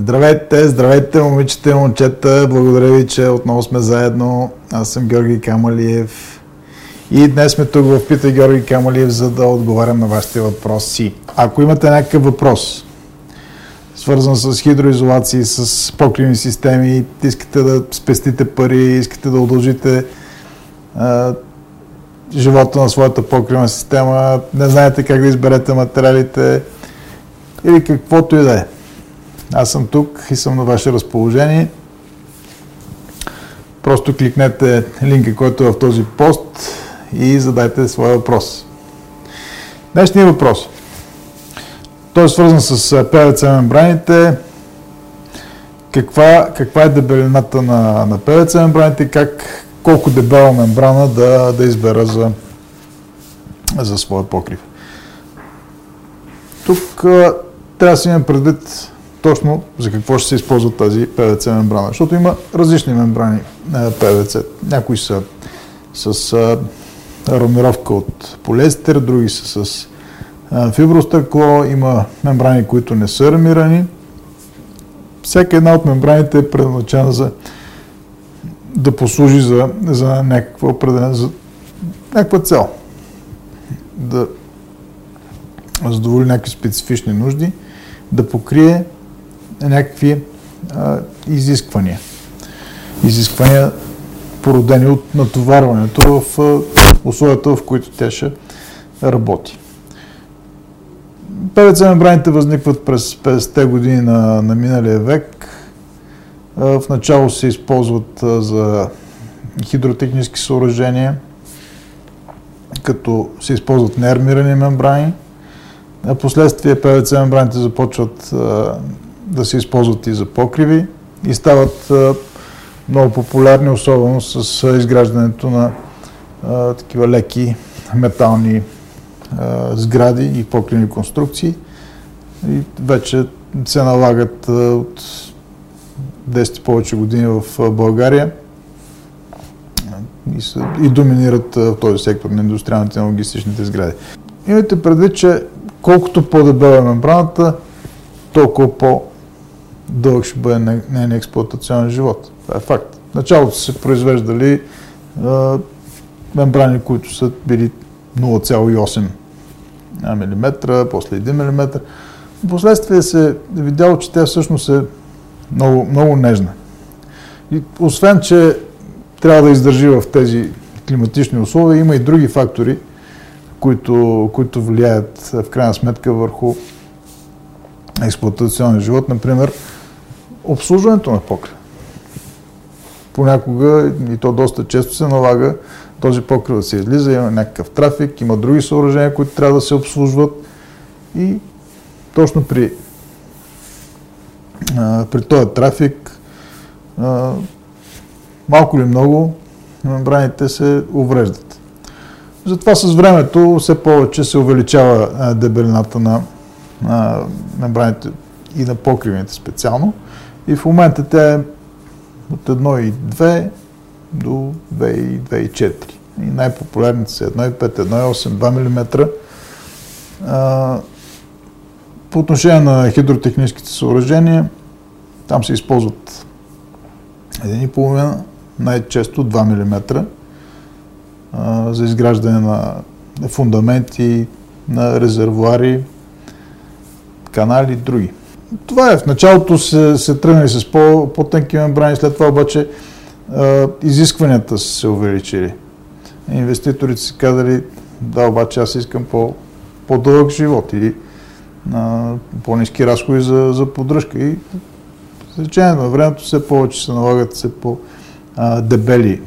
Здравейте, здравейте, момичета и момчета. Благодаря ви, че отново сме заедно. Аз съм Георги Камалиев. И днес сме тук в Пита Георги Камалиев, за да отговарям на вашите въпроси. Ако имате някакъв въпрос, свързан с хидроизолации, с покривни системи, искате да спестите пари, искате да удължите а, живота на своята покривна система, не знаете как да изберете материалите или каквото и да е. Аз съм тук и съм на ваше разположение. Просто кликнете линка, който е в този пост и задайте своя въпрос. Днешният въпрос. Той е свързан с ПВЦ мембраните. Каква, каква е дебелината на, на ПВЦ мембраните как, колко дебела мембрана да, да избера за, за своя покрив. Тук трябва да си имам предвид точно за какво ще се използва тази ПВЦ мембрана. Защото има различни мембрани на ПВЦ. Някои са с армировка от полиестер, други са с фибростъкло, има мембрани, които не са армирани. Всяка една от мембраните е предназначена за да послужи за, за някаква определена, за някаква цел. Да задоволи някакви специфични нужди, да покрие някакви а, изисквания. Изисквания породени от натоварването в а, условията, в които тя ще работи. ПВЦ мембраните възникват през 50-те години на, на миналия век. В начало се използват за хидротехнически съоръжения, като се използват неармирани мембрани. Последствие ПВЦ мембраните започват да се използват и за покриви и стават много популярни, особено с изграждането на такива леки метални сгради и покривни конструкции. И вече се налагат от 10 повече години в България и, са, и доминират в този сектор на индустриалните и логистичните сгради. Имайте предвид, че колкото по-дебела е мембраната, толкова по- дълъг ще бъде нейния експлуатационен живот. Това е факт. Началото са се произвеждали а, мембрани, които са били 0,8 мм, после 1 мм. Впоследствие се е видяло, че тя всъщност е много, много нежна. И освен, че трябва да издържи в тези климатични условия, има и други фактори, които, които влияят в крайна сметка върху експлуатационния живот. Например, обслужването на покрива. Понякога, и то доста често се налага този покрив да се излиза, има някакъв трафик, има други съоръжения, които трябва да се обслужват и точно при, а, при този трафик а, малко или много мембраните се увреждат. Затова с времето все повече се увеличава дебелината на, на мембраните и на покривните специално. И в момента тя е от 1,2 до 2,4. И най-популярните са 1,5, 1,8, 2 мм. По отношение на хидротехническите съоръжения, там се използват 1,5, най-често 2 мм за изграждане на фундаменти, на резервуари, канали и други. Това е. В началото се, се тръгнали с по, по-тънки мембрани, след това обаче а, изискванията са се увеличили. Инвеститорите си казали, да, обаче аз искам по, по-дълъг живот или а, по-низки разходи за, за поддръжка. И с на времето все повече се налагат все по-дебели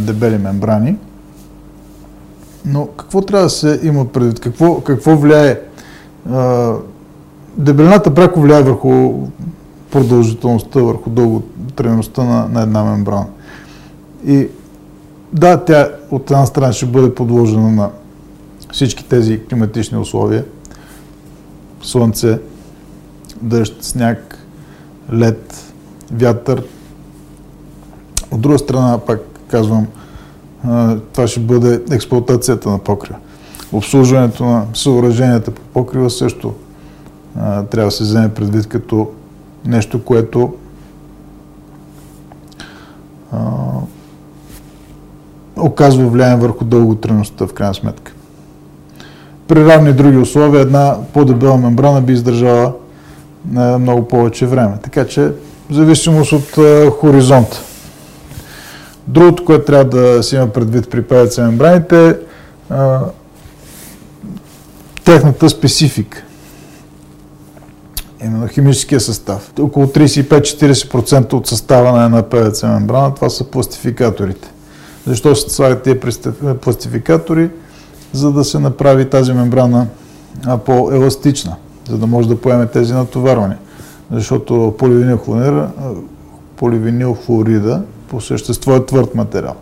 дебели мембрани. Но какво трябва да се има предвид? Какво, какво влияе дебелината пряко влияе върху продължителността, върху дълготрайността на, на една мембрана. И да, тя от една страна ще бъде подложена на всички тези климатични условия. Слънце, дъжд, сняг, лед, вятър. От друга страна, пак казвам, това ще бъде експлуатацията на покрива. Обслужването на съоръженията по покрива също трябва да се вземе предвид като нещо, което а, оказва влияние върху дълготрайността в крайна сметка. При равни други условия една по-дебела мембрана би издържала на много повече време. Така че, в зависимост от а, хоризонта. Другото, което трябва да се има предвид при ПВЦ мембраните е техната специфика. Именно химическия състав. Около 35-40% от състава на една ПВЦ мембрана, това са пластификаторите. Защо се слагат тези пластификатори? За да се направи тази мембрана по-еластична, за да може да поеме тези натоварвания. Защото поливинил хлорида по същество е твърд материал.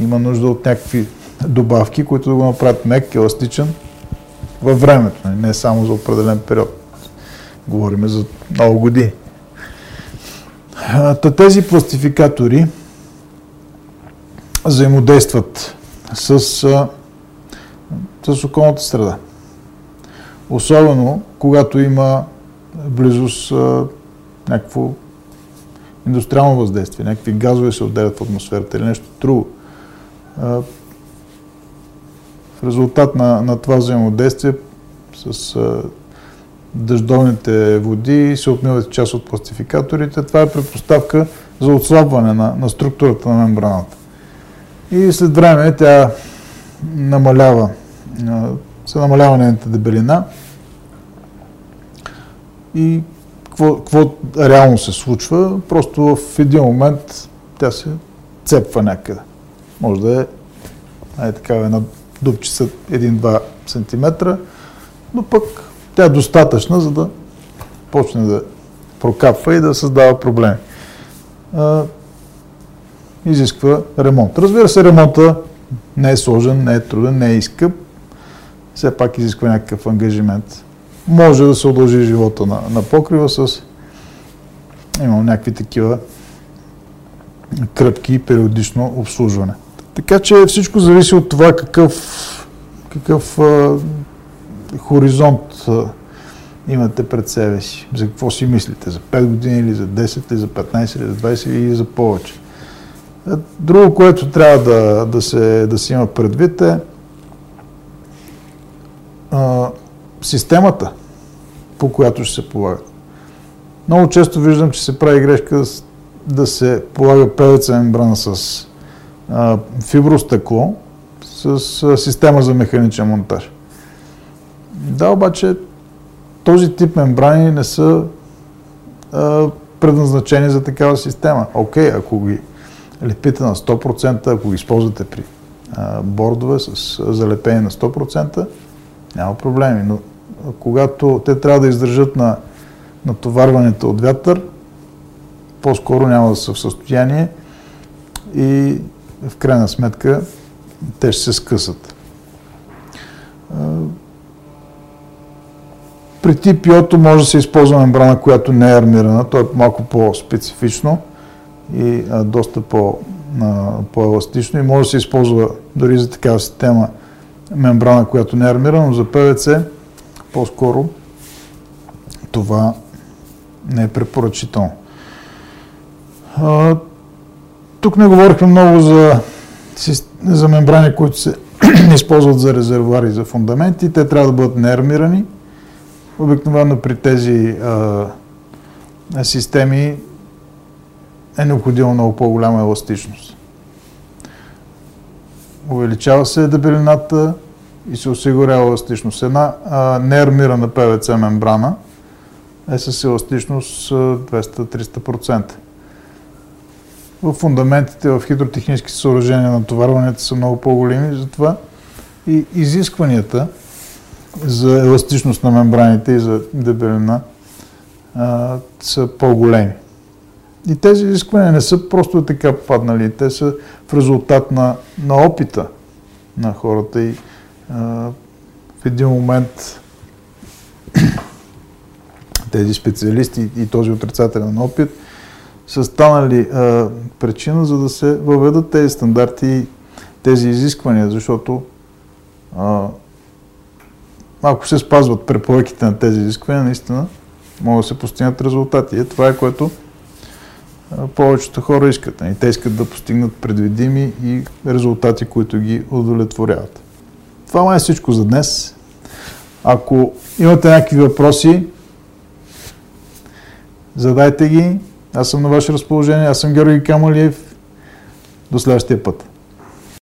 Има нужда от някакви добавки, които да го направят мек, еластичен във времето, не само за определен период. Говориме за много години. Та тези пластификатори взаимодействат с, с околната среда. Особено когато има близост някакво индустриално въздействие, някакви газове се отделят в атмосферата или нещо друго. В резултат на, на това взаимодействие с дъждовните води се отмиват част от пластификаторите. Това е предпоставка за отслабване на, на структурата на мембраната. И след време тя намалява, се намалява нейната дебелина и какво, реално се случва, просто в един момент тя се цепва някъде. Може да е, е такава една дупчица 1-2 см, но пък тя е достатъчна, за да почне да прокапва и да създава проблеми. Изисква ремонт. Разбира се, ремонта не е сложен, не е труден, не е изкъп. Все пак изисква някакъв ангажимент. Може да се удължи живота на, на покрива с имам някакви такива кръпки и периодично обслужване. Така че всичко зависи от това какъв, какъв хоризонт имате пред себе си. За какво си мислите? За 5 години или за 10 или за 15 или за 20 или за повече. Друго, което трябва да, да, се, да се има предвид е а, системата, по която ще се полагат. Много често виждам, че се прави грешка да се полага певеца мембрана с а, фибростъкло, с а, система за механичен монтаж. Да, обаче този тип мембрани не са а, предназначени за такава система. Окей, ако ги лепите на 100%, ако ги използвате при а, бордове с залепени на 100%, няма проблеми. Но когато те трябва да издържат на натоварването от вятър, по-скоро няма да са в състояние и в крайна сметка те ще се скъсат. При Йото може да се използва мембрана, която не е армирана. То е малко по-специфично и а, доста по, а, по-еластично и може да се използва дори за такава система мембрана, която не е армирана, но за ПВЦ по-скоро това не е препоръчително. А, тук не говорихме много за, за мембрани, които се използват за резервуари за фундаменти. Те трябва да бъдат неармирани. Обикновено при тези а, системи е необходимо много по-голяма еластичност. Увеличава се дебелината и се осигурява еластичност. Една а, неармирана ПВЦ мембрана е с еластичност 200-300%. В фундаментите, в хидротехнически съоръжения натоварванията са много по-големи, затова и изискванията за еластичност на мембраните и за дебелина а, са по-големи. И тези изисквания не са просто така паднали, те са в резултат на, на опита на хората и а, в един момент тези специалисти и този отрицателен опит са станали а, причина за да се въведат тези стандарти и тези изисквания, защото а, ако се спазват препоръките на тези изисквания, наистина могат да се постигнат резултати. И това е което повечето хора искат. И те искат да постигнат предвидими и резултати, които ги удовлетворяват. Това е всичко за днес. Ако имате някакви въпроси, задайте ги. Аз съм на ваше разположение. Аз съм Георги Камалиев. До следващия път.